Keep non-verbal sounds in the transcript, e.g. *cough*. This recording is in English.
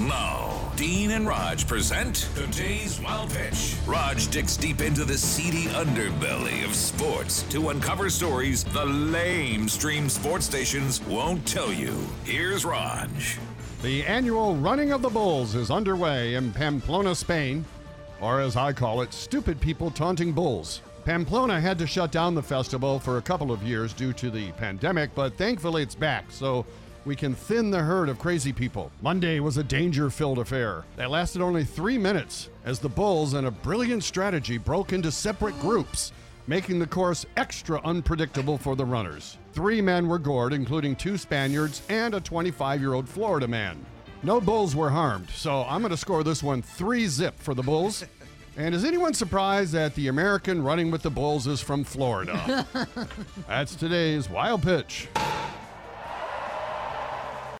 Now, Dean and Rog present today's Wild Pitch. Rog digs deep into the seedy underbelly of sports to uncover stories the lame stream sports stations won't tell you. Here's Rog. The annual Running of the Bulls is underway in Pamplona, Spain, or as I call it, stupid people taunting bulls. Pamplona had to shut down the festival for a couple of years due to the pandemic, but thankfully it's back, so we can thin the herd of crazy people. Monday was a danger filled affair that lasted only three minutes as the bulls, in a brilliant strategy, broke into separate groups making the course extra unpredictable for the runners. Three men were gored, including two Spaniards and a 25 year old Florida man. No bulls were harmed, so I'm going to score this one 3 zip for the Bulls. *laughs* And is anyone surprised that the American running with the Bulls is from Florida? *laughs* That's today's wild pitch.